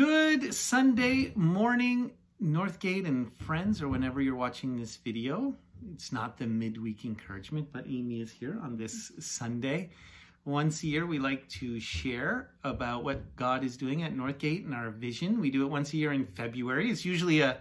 Good Sunday morning, Northgate and friends, or whenever you're watching this video. It's not the midweek encouragement, but Amy is here on this Sunday. Once a year, we like to share about what God is doing at Northgate and our vision. We do it once a year in February. It's usually a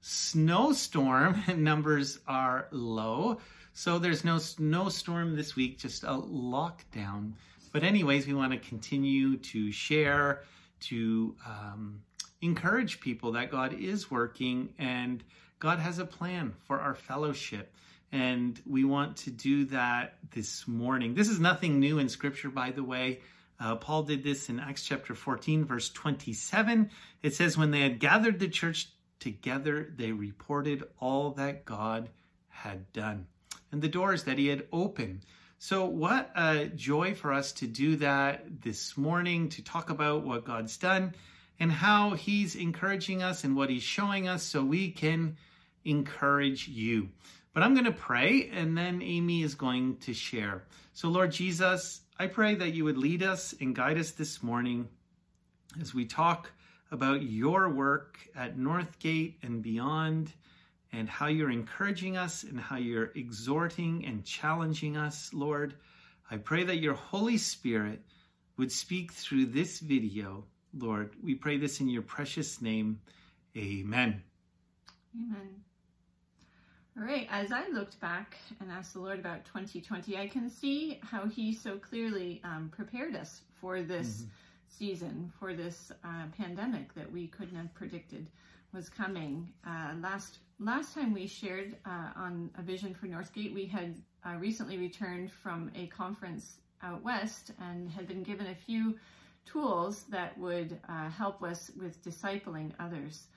snowstorm, and numbers are low. So there's no snowstorm this week, just a lockdown. But, anyways, we want to continue to share to um, encourage people that God is working and God has a plan for our fellowship. And we want to do that this morning. This is nothing new in Scripture, by the way. Uh, Paul did this in Acts chapter 14, verse 27. It says, When they had gathered the church together, they reported all that God had done and the doors that he had opened. So, what a joy for us to do that this morning, to talk about what God's done and how He's encouraging us and what He's showing us so we can encourage you. But I'm going to pray and then Amy is going to share. So, Lord Jesus, I pray that you would lead us and guide us this morning as we talk about your work at Northgate and beyond and how you're encouraging us and how you're exhorting and challenging us, Lord. I pray that your Holy Spirit would speak through this video, Lord. We pray this in your precious name. Amen. Amen. All right, as I looked back and asked the Lord about 2020, I can see how He so clearly um, prepared us for this mm-hmm. season, for this uh, pandemic that we couldn't have predicted was coming. Uh, last last time we shared uh, on a vision for Northgate, we had uh, recently returned from a conference out west and had been given a few tools that would uh, help us with discipling others.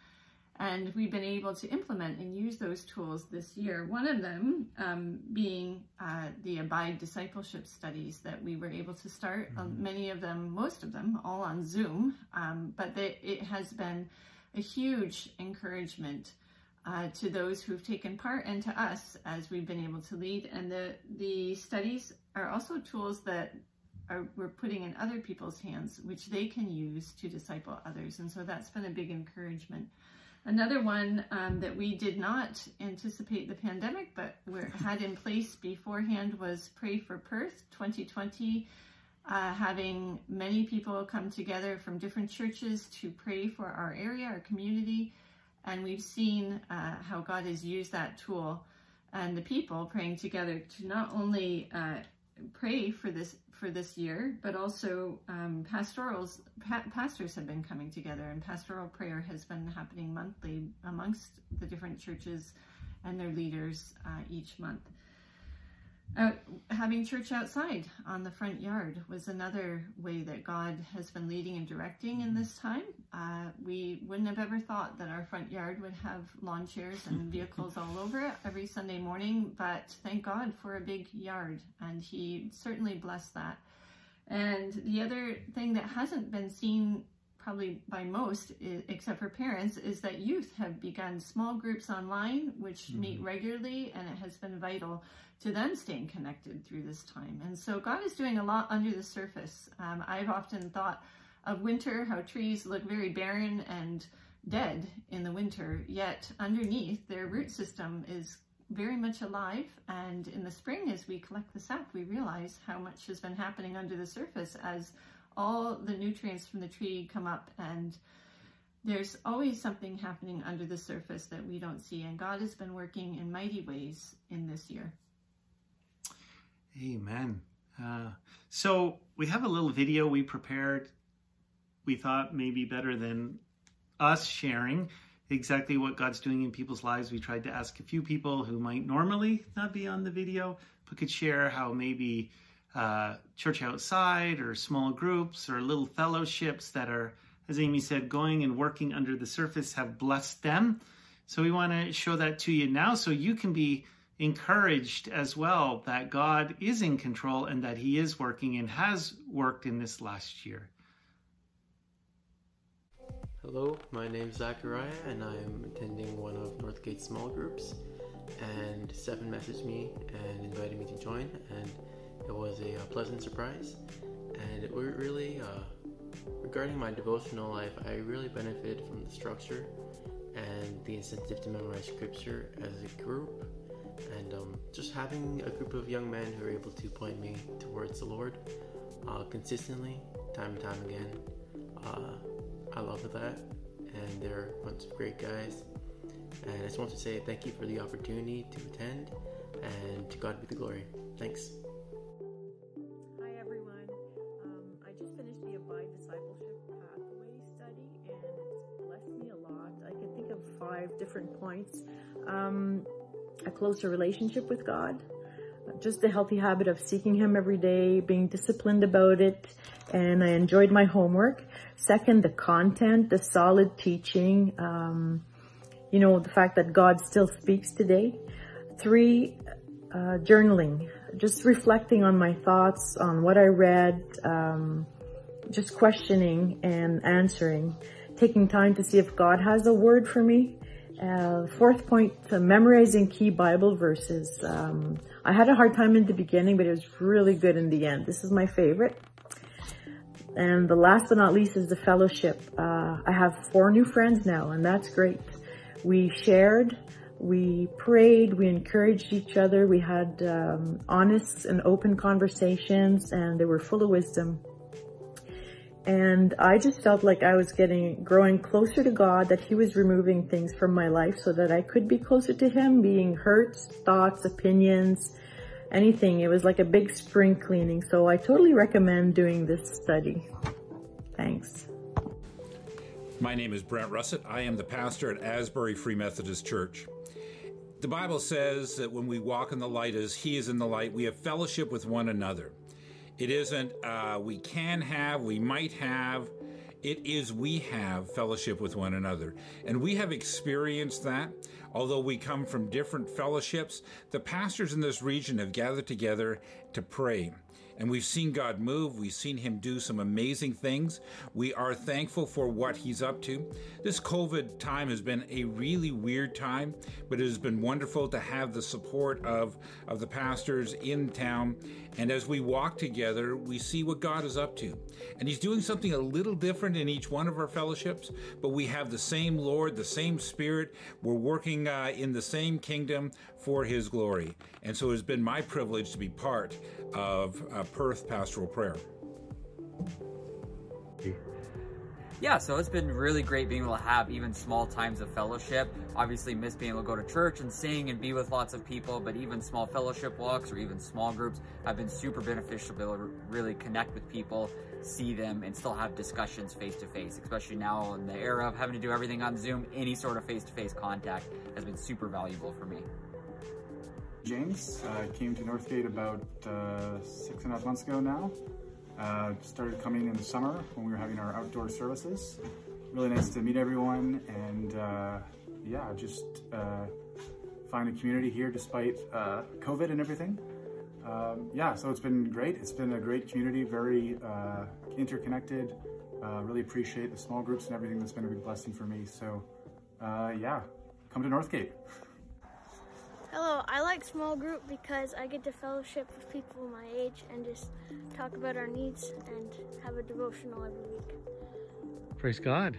And we've been able to implement and use those tools this year. One of them um, being uh, the Abide discipleship studies that we were able to start. Mm-hmm. many of them, most of them, all on Zoom. Um, but they, it has been a huge encouragement uh, to those who've taken part and to us as we've been able to lead. And the, the studies are also tools that are, we're putting in other people's hands, which they can use to disciple others. And so that's been a big encouragement. Another one um, that we did not anticipate the pandemic, but had in place beforehand was Pray for Perth 2020, uh, having many people come together from different churches to pray for our area, our community. And we've seen uh, how God has used that tool and the people praying together to not only uh, pray for this for this year, but also um, pastorals pa- pastors have been coming together, and pastoral prayer has been happening monthly amongst the different churches and their leaders uh, each month. Uh, having church outside on the front yard was another way that God has been leading and directing in this time. Uh, we wouldn't have ever thought that our front yard would have lawn chairs and vehicles all over it every Sunday morning, but thank God for a big yard, and He certainly blessed that. And the other thing that hasn't been seen probably by most, except for parents, is that youth have begun small groups online, which mm-hmm. meet regularly, and it has been vital to them staying connected through this time. And so God is doing a lot under the surface. Um, I've often thought of winter, how trees look very barren and dead in the winter, yet underneath their root system is very much alive. And in the spring, as we collect the sap, we realize how much has been happening under the surface as all the nutrients from the tree come up and there's always something happening under the surface that we don't see and God has been working in mighty ways in this year. Amen. Uh, so we have a little video we prepared. We thought maybe better than us sharing exactly what God's doing in people's lives. We tried to ask a few people who might normally not be on the video, but could share how maybe uh, church outside or small groups or little fellowships that are, as Amy said, going and working under the surface have blessed them. So we want to show that to you now so you can be encouraged as well that God is in control and that He is working and has worked in this last year. Hello, my name is Zachariah and I am attending one of Northgate's small groups. And Stefan messaged me and invited me to join, and it was a, uh, pleasant surprise, and it really uh, regarding my devotional life, I really benefit from the structure and the incentive to memorize scripture as a group, and um, just having a group of young men who are able to point me towards the Lord uh, consistently, time and time again. Uh, I love that, and they're a bunch of great guys. And I just want to say thank you for the opportunity to attend, and to God be the glory. Thanks. Points. Um, a closer relationship with God, just the healthy habit of seeking Him every day, being disciplined about it, and I enjoyed my homework. Second, the content, the solid teaching, um, you know, the fact that God still speaks today. Three, uh, journaling, just reflecting on my thoughts, on what I read, um, just questioning and answering, taking time to see if God has a word for me. Uh, fourth point, uh, memorizing key Bible verses. Um, I had a hard time in the beginning, but it was really good in the end. This is my favorite. And the last but not least is the fellowship. Uh, I have four new friends now, and that's great. We shared, we prayed, we encouraged each other, we had um, honest and open conversations, and they were full of wisdom. And I just felt like I was getting, growing closer to God, that He was removing things from my life so that I could be closer to Him, being hurts, thoughts, opinions, anything. It was like a big spring cleaning. So I totally recommend doing this study. Thanks. My name is Brent Russett. I am the pastor at Asbury Free Methodist Church. The Bible says that when we walk in the light as He is in the light, we have fellowship with one another. It isn't uh, we can have, we might have. It is we have fellowship with one another. And we have experienced that. Although we come from different fellowships, the pastors in this region have gathered together to pray. And we've seen God move. We've seen Him do some amazing things. We are thankful for what He's up to. This COVID time has been a really weird time, but it has been wonderful to have the support of, of the pastors in town. And as we walk together, we see what God is up to. And He's doing something a little different in each one of our fellowships, but we have the same Lord, the same Spirit. We're working uh, in the same kingdom for His glory. And so it's been my privilege to be part of uh, Perth Pastoral Prayer. Yeah, so it's been really great being able to have even small times of fellowship. Obviously, miss being able to go to church and sing and be with lots of people, but even small fellowship walks or even small groups have been super beneficial to be able to really connect with people, see them, and still have discussions face to face. Especially now in the era of having to do everything on Zoom, any sort of face to face contact has been super valuable for me. James. I uh, came to Northgate about uh, six and a half months ago now. Uh, started coming in the summer when we were having our outdoor services. Really nice to meet everyone and uh, yeah, just uh, find a community here despite uh, COVID and everything. Um, yeah, so it's been great. It's been a great community, very interconnected. really appreciate the small groups and everything that's been a big blessing for me. So yeah, come to Northgate. Hello, I like small group because I get to fellowship with people my age and just talk about our needs and have a devotional every week. Praise God.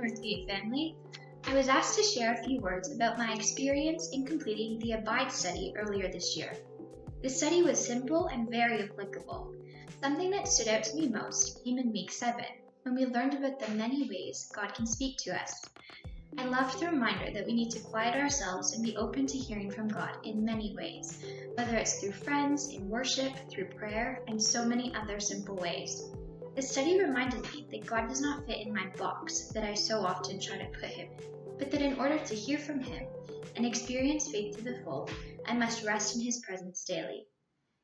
Northgate family. I was asked to share a few words about my experience in completing the Abide study earlier this year. The study was simple and very applicable. Something that stood out to me most came in week 7, when we learned about the many ways God can speak to us I loved the reminder that we need to quiet ourselves and be open to hearing from God in many ways, whether it's through friends, in worship, through prayer, and so many other simple ways. The study reminded me that God does not fit in my box that I so often try to put him in, but that in order to hear from him and experience faith to the full, I must rest in his presence daily.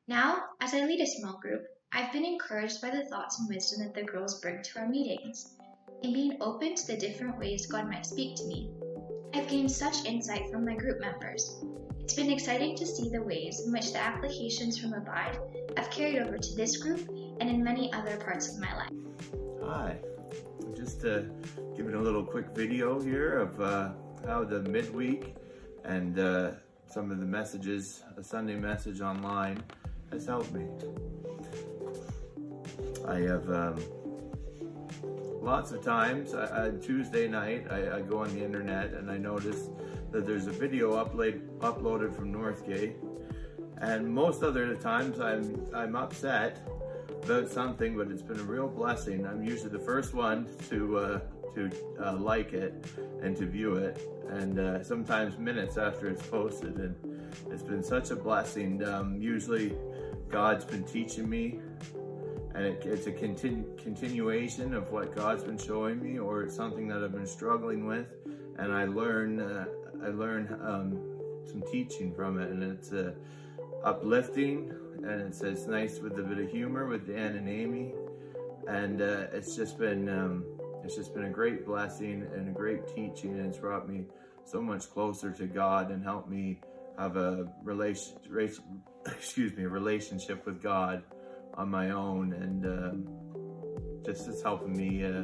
Now, as I lead a small group, I've been encouraged by the thoughts and wisdom that the girls bring to our meetings and being open to the different ways God might speak to me. I've gained such insight from my group members. It's been exciting to see the ways in which the applications from Abide have carried over to this group and in many other parts of my life. Hi, just to give it a little quick video here of uh, how the midweek and uh, some of the messages, a Sunday message online has helped me. I have um, lots of times I, on Tuesday night, I, I, go on the internet and I notice that there's a video upload, uploaded from Northgate. And most other times I'm, I'm upset about something, but it's been a real blessing. I'm usually the first one to, uh, to uh, like it and to view it. And uh, sometimes minutes after it's posted. And it's been such a blessing. Um, usually God's been teaching me and it, it's a continu continuation of what God's been showing me, or it's something that I've been struggling with, and I learn uh, I learn um, some teaching from it, and it's uh, uplifting, and it's it's nice with a bit of humor with Dan and Amy, and uh, it's just been um, it's just been a great blessing and a great teaching, and it's brought me so much closer to God and helped me have a relation excuse me a relationship with God on my own and uh, just it's helping me uh,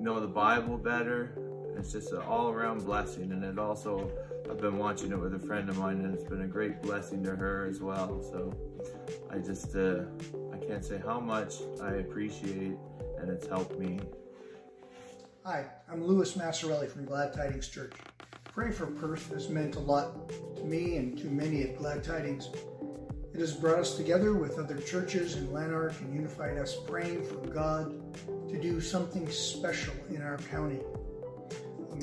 know the Bible better. It's just an all-around blessing and it also I've been watching it with a friend of mine and it's been a great blessing to her as well. So I just uh, I can't say how much I appreciate and it's helped me. Hi, I'm Louis Massarelli from Glad Tidings Church. Pray for Perth has meant a lot to me and to many at Glad Tidings. It has brought us together with other churches in Lanark and unified us praying for God to do something special in our county.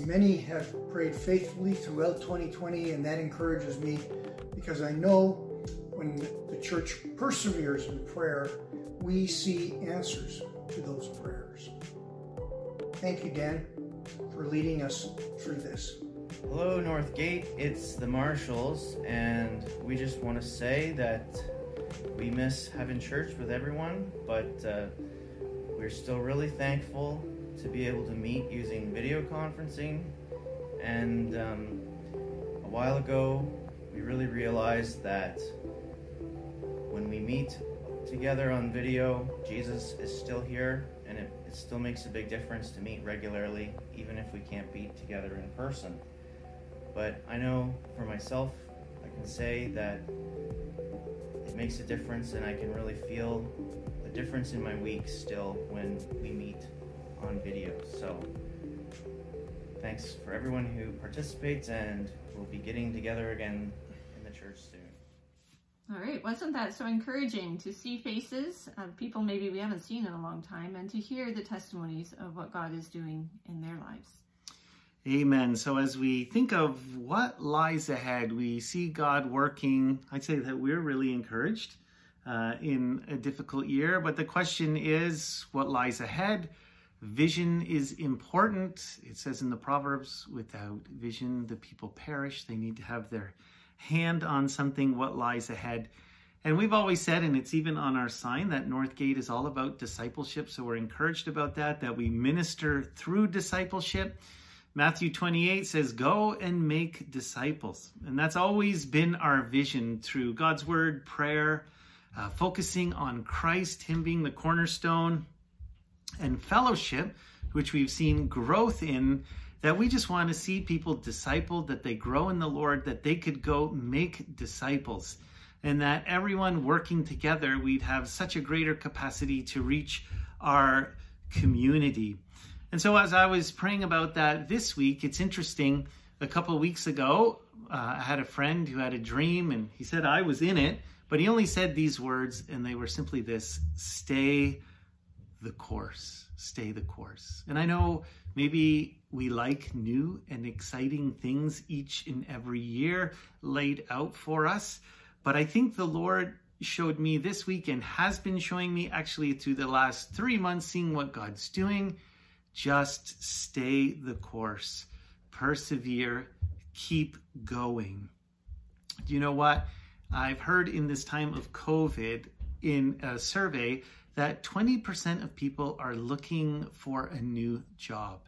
Many have prayed faithfully throughout 2020, and that encourages me because I know when the church perseveres in prayer, we see answers to those prayers. Thank you, Dan, for leading us through this. Hello, Northgate. It's the Marshalls, and we just want to say that we miss having church with everyone, but uh, we're still really thankful to be able to meet using video conferencing. And um, a while ago, we really realized that when we meet together on video, Jesus is still here, and it, it still makes a big difference to meet regularly, even if we can't be together in person. But I know for myself, I can say that it makes a difference and I can really feel the difference in my week still when we meet on video. So thanks for everyone who participates and we'll be getting together again in the church soon. All right, wasn't that so encouraging to see faces of people maybe we haven't seen in a long time and to hear the testimonies of what God is doing in their lives? Amen. So as we think of what lies ahead, we see God working. I'd say that we're really encouraged uh, in a difficult year, but the question is what lies ahead? Vision is important. It says in the Proverbs, without vision, the people perish. They need to have their hand on something, what lies ahead. And we've always said, and it's even on our sign, that Northgate is all about discipleship. So we're encouraged about that, that we minister through discipleship. Matthew 28 says, Go and make disciples. And that's always been our vision through God's word, prayer, uh, focusing on Christ, Him being the cornerstone, and fellowship, which we've seen growth in. That we just want to see people discipled, that they grow in the Lord, that they could go make disciples, and that everyone working together, we'd have such a greater capacity to reach our community. And so, as I was praying about that this week, it's interesting. A couple weeks ago, uh, I had a friend who had a dream, and he said I was in it, but he only said these words, and they were simply this stay the course. Stay the course. And I know maybe we like new and exciting things each and every year laid out for us, but I think the Lord showed me this week and has been showing me actually through the last three months, seeing what God's doing just stay the course, persevere, keep going. Do you know what? I've heard in this time of COVID in a survey that 20% of people are looking for a new job.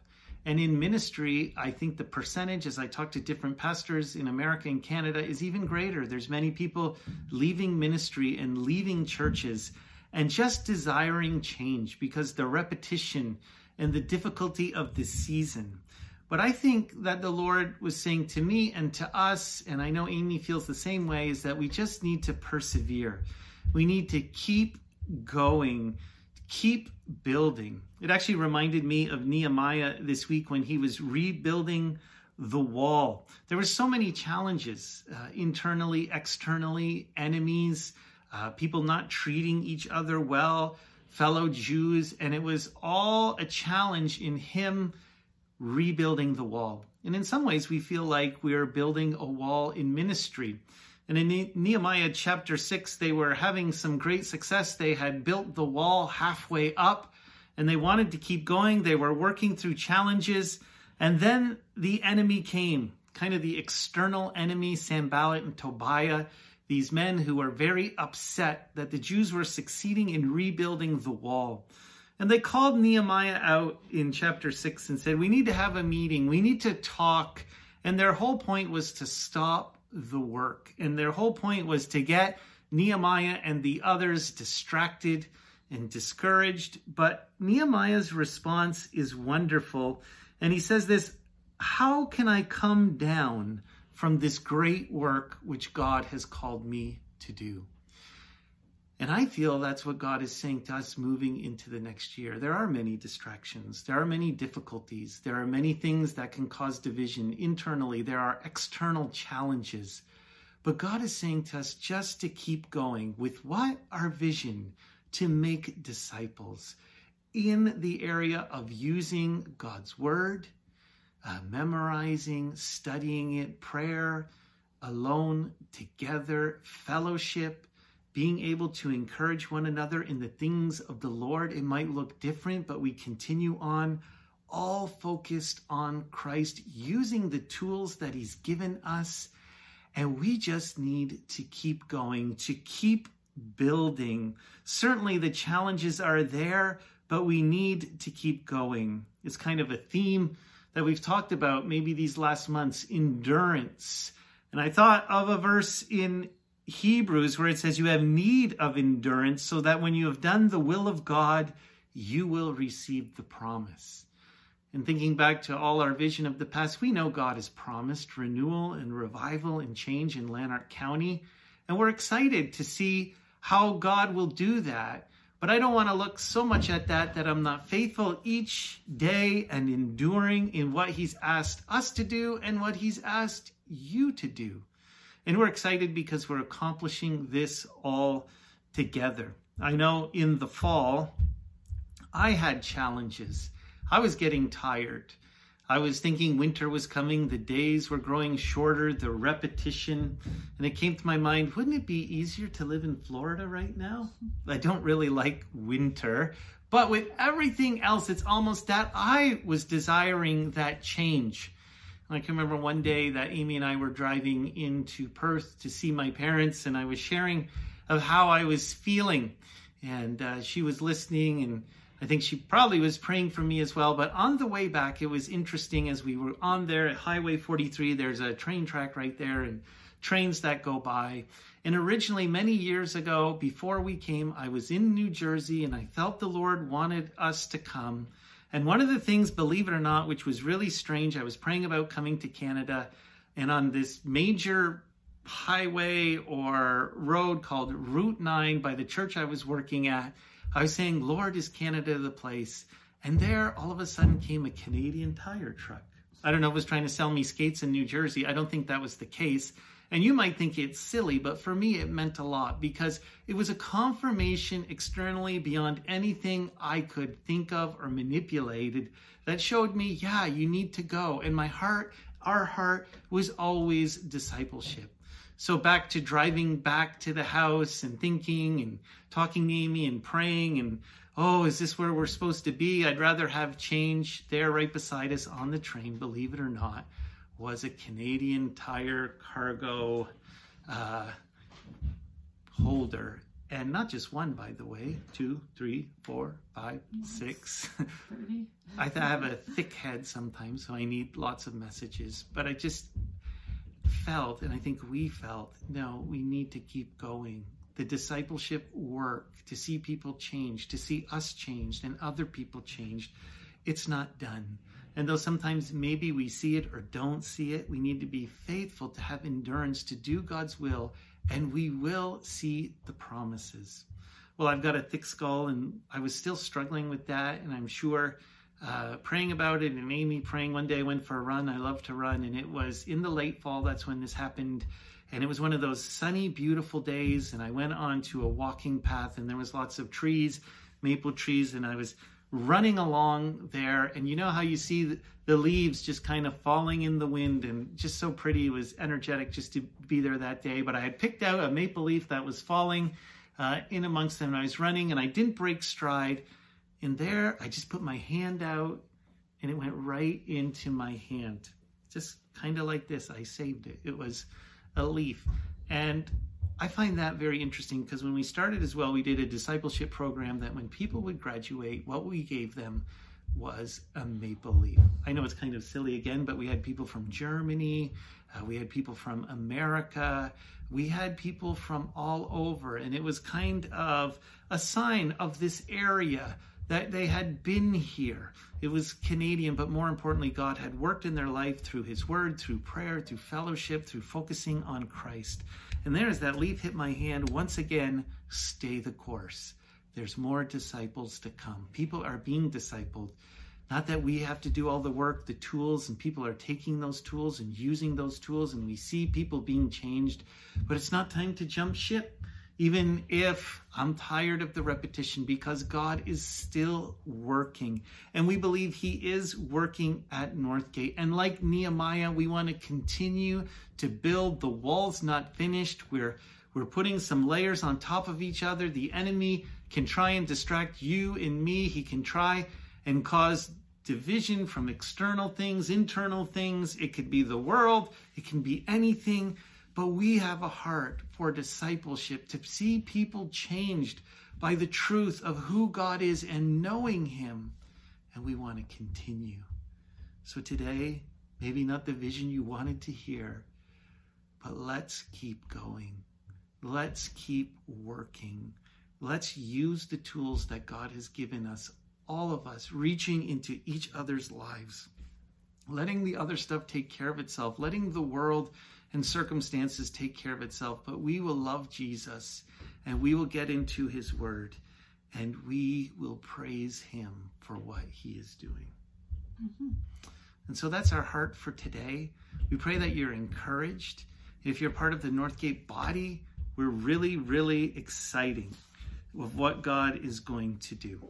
And in ministry, I think the percentage, as I talk to different pastors in America and Canada, is even greater. There's many people leaving ministry and leaving churches and just desiring change because the repetition and the difficulty of this season. But I think that the Lord was saying to me and to us, and I know Amy feels the same way, is that we just need to persevere. We need to keep going, keep building. It actually reminded me of Nehemiah this week when he was rebuilding the wall. There were so many challenges uh, internally, externally, enemies, uh, people not treating each other well, fellow Jews, and it was all a challenge in him rebuilding the wall. And in some ways, we feel like we're building a wall in ministry. And in Nehemiah chapter 6, they were having some great success. They had built the wall halfway up and they wanted to keep going. They were working through challenges. And then the enemy came, kind of the external enemy, Sanballat and Tobiah, these men who were very upset that the Jews were succeeding in rebuilding the wall. And they called Nehemiah out in chapter 6 and said, We need to have a meeting. We need to talk. And their whole point was to stop the work. And their whole point was to get Nehemiah and the others distracted and discouraged. But Nehemiah's response is wonderful. And he says this How can I come down from this great work which God has called me to do? And I feel that's what God is saying to us moving into the next year. There are many distractions. There are many difficulties. There are many things that can cause division internally. There are external challenges. But God is saying to us just to keep going with what? Our vision to make disciples in the area of using God's word, uh, memorizing, studying it, prayer, alone, together, fellowship being able to encourage one another in the things of the Lord. It might look different, but we continue on, all focused on Christ, using the tools that He's given us. And we just need to keep going, to keep building. Certainly the challenges are there, but we need to keep going. It's kind of a theme that we've talked about maybe these last months endurance. And I thought of a verse in Hebrews where it says you have need of endurance so that when you have done the will of God, you will receive the promise. And thinking back to all our vision of the past, we know God has promised renewal and revival and change in Lanark County. And we're excited to see how God will do that. But I don't want to look so much at that that I'm not faithful each day and enduring in what He's asked us to do and what He's asked you to do. And we're excited because we're accomplishing this all together. I know in the fall, I had challenges. I was getting tired. I was thinking winter was coming, the days were growing shorter, the repetition, and it came to my mind wouldn't it be easier to live in Florida right now? I don't really like winter, but with everything else, it's almost that I was desiring that change. I can remember one day that Amy and I were driving into Perth to see my parents, and I was sharing of how I was feeling. And uh, she was listening, and I think she probably was praying for me as well. But on the way back, it was interesting as we were on there at Highway 43, there's a train track right there, and trains that go by. And originally, many years ago, before we came, I was in New Jersey, and I felt the Lord wanted us to come. And one of the things, believe it or not, which was really strange, I was praying about coming to Canada, and on this major highway or road called Route 9 by the church I was working at, I was saying, Lord, is Canada the place? And there, all of a sudden, came a Canadian Tire truck. I don't know it was trying to sell me skates in New Jersey. I don't think that was the case. And you might think it's silly, but for me, it meant a lot because it was a confirmation externally beyond anything I could think of or manipulated that showed me, yeah, you need to go. And my heart, our heart, was always discipleship. So back to driving back to the house and thinking and talking to Amy and praying and, oh, is this where we're supposed to be? I'd rather have change there right beside us on the train, believe it or not was a Canadian Tire cargo uh, holder. And not just one, by the way, two, three, four, five, six. I have a thick head sometimes, so I need lots of messages. But I just felt, and I think we felt, no, we need to keep going. The discipleship work, to see people change, to see us changed and other people changed, it's not done. And though sometimes maybe we see it or don't see it, we need to be faithful to have endurance to do God's will, and we will see the promises. well, I've got a thick skull, and I was still struggling with that. And I'm sure uh, praying about it and Amy praying one day I went for a run. I love to run, and it was in the late fall. That's when this happened. And it was one of those sunny, beautiful days. And I went onto a walking path, and there was lots of trees, maple trees, and I was running along there. And you know how you see the leaves just kind of falling in the wind and just so pretty. It was energetic just to be there that day. But I had picked out a maple leaf that was falling uh, in amongst them. And I was running, and I didn't break stride. And there, I just put my hand out, and it went right into my hand. Just kind of like this. I saved it. It was a leaf. And I find that very interesting because when we started as well, we did a discipleship program that when people would graduate, what we gave them was a maple leaf. I know it's kind of silly again, but we had people from Germany, uh, we had people from America, we had people from all over, and it was kind of a sign of this area that they had been here. It was Canadian, but more importantly, God had worked in their life through His Word, through prayer, through fellowship, through focusing on Christ. And there, as that leaf hit my hand, once again, stay the course. There's more disciples to come. People are being discipled. Not that we have to do all the work, the tools, and people are taking those tools and using those tools, and we see people being changed, but it's not time to jump ship even if I'm tired of the repetition, because God is still working. And we believe He is working at Northgate. And like Nehemiah, we want to continue to build the walls not finished. We're, we're putting some layers on top of each other. The enemy can try and distract you and me. He can try and cause division from external things, internal things. It could be the world, it can be anything. But we have a heart for discipleship, to see people changed by the truth of who God is and knowing Him. And we want to continue. So today, maybe not the vision you wanted to hear, but let's keep going. Let's keep working. Let's use the tools that God has given us, all of us, reaching into each other's lives, letting the other stuff take care of itself, letting the world and circumstances take care of itself, but we will love Jesus and we will get into his word and we will praise him for what he is doing. Mm-hmm. And so that's our heart for today. We pray that you're encouraged. If you're part of the Northgate body, we're really, really exciting of what God is going to do.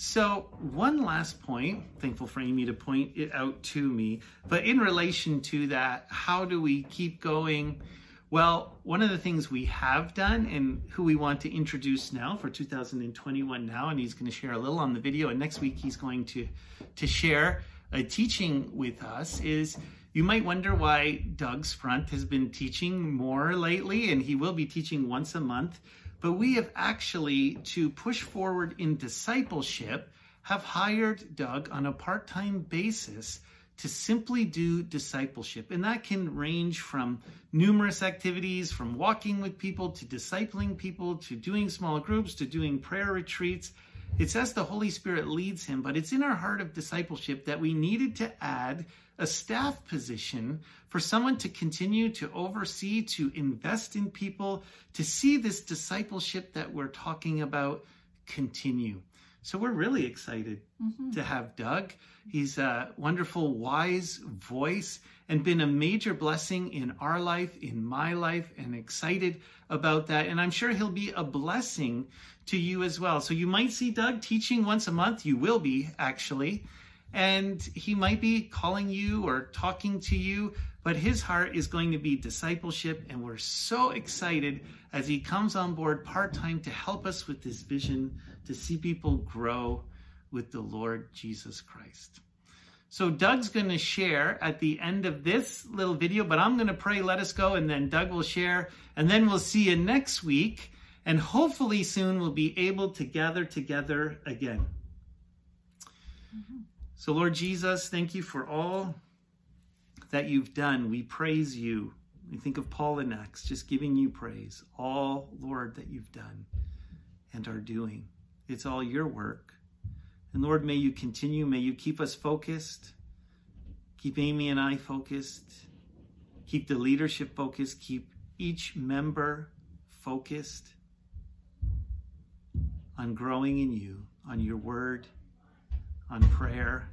So, one last point, thankful for Amy to point it out to me, but in relation to that, how do we keep going? Well, one of the things we have done and who we want to introduce now for 2021 now, and he's going to share a little on the video, and next week he's going to, to share a teaching with us is you might wonder why Doug Sprunt has been teaching more lately, and he will be teaching once a month. But we have actually, to push forward in discipleship, have hired Doug on a part time basis to simply do discipleship. And that can range from numerous activities, from walking with people to discipling people to doing small groups to doing prayer retreats. It's as the Holy Spirit leads him, but it's in our heart of discipleship that we needed to add a staff position for someone to continue to oversee, to invest in people, to see this discipleship that we're talking about continue. So we're really excited mm-hmm. to have Doug. He's a wonderful, wise voice and been a major blessing in our life, in my life, and excited about that. And I'm sure he'll be a blessing to you as well. So you might see Doug teaching once a month. You will be, actually and he might be calling you or talking to you, but his heart is going to be discipleship. And we're so excited as he comes on board part time to help us with this vision to see people grow with the Lord Jesus Christ. So Doug's going to share at the end of this little video, but I'm going to pray, let us go, and then Doug will share, and then we'll see you next week. And hopefully soon we'll be able to gather together again. Mm-hmm. So, Lord Jesus, thank you for all that you've done. We praise you. We think of Paul in Acts, just giving you praise. All, Lord, that you've done and are doing. It's all your work. And Lord, may you continue. May you keep us focused. Keep Amy and I focused. Keep the leadership focused. Keep each member focused. on growing in you, on your word, on prayer,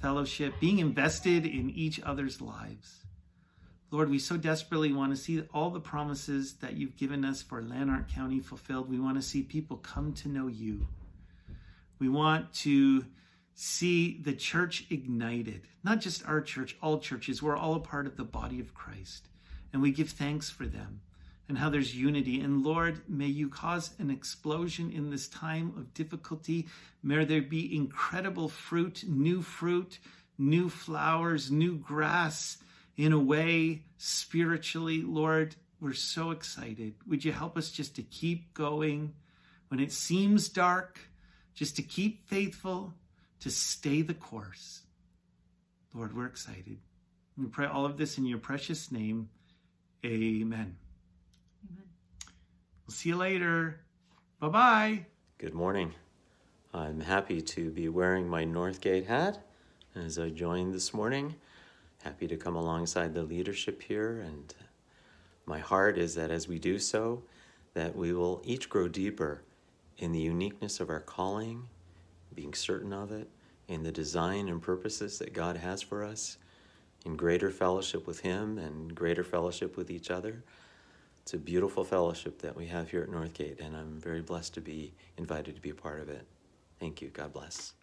fellowship, being invested in each other's lives. Lord, we so desperately want to see all the promises that you've given us for Lanark County fulfilled. We want to see people come to know you. We want to see the church ignited, not just our church, all churches. We're all a part of the body of Christ, and we give thanks for them and how there's unity. And Lord, may you cause an explosion in this time of difficulty. May there be incredible fruit, new fruit, new flowers, new grass in a way spiritually. Lord, we're so excited. Would you help us just to keep going when it seems dark, just to keep faithful, to stay the course? Lord, we're excited. We pray all of this in your precious name. Amen. We'll see you later. Bye bye. Good morning. I'm happy to be wearing my Northgate hat as I joined this morning. Happy to come alongside the leadership here and my heart is that as we do so that we will each grow deeper in the uniqueness of our calling, being certain of it, in the design and purposes that God has for us, in greater fellowship with him and greater fellowship with each other. It's a beautiful fellowship that we have here at Northgate, and I'm very blessed to be invited to be a part of it. Thank you. God bless.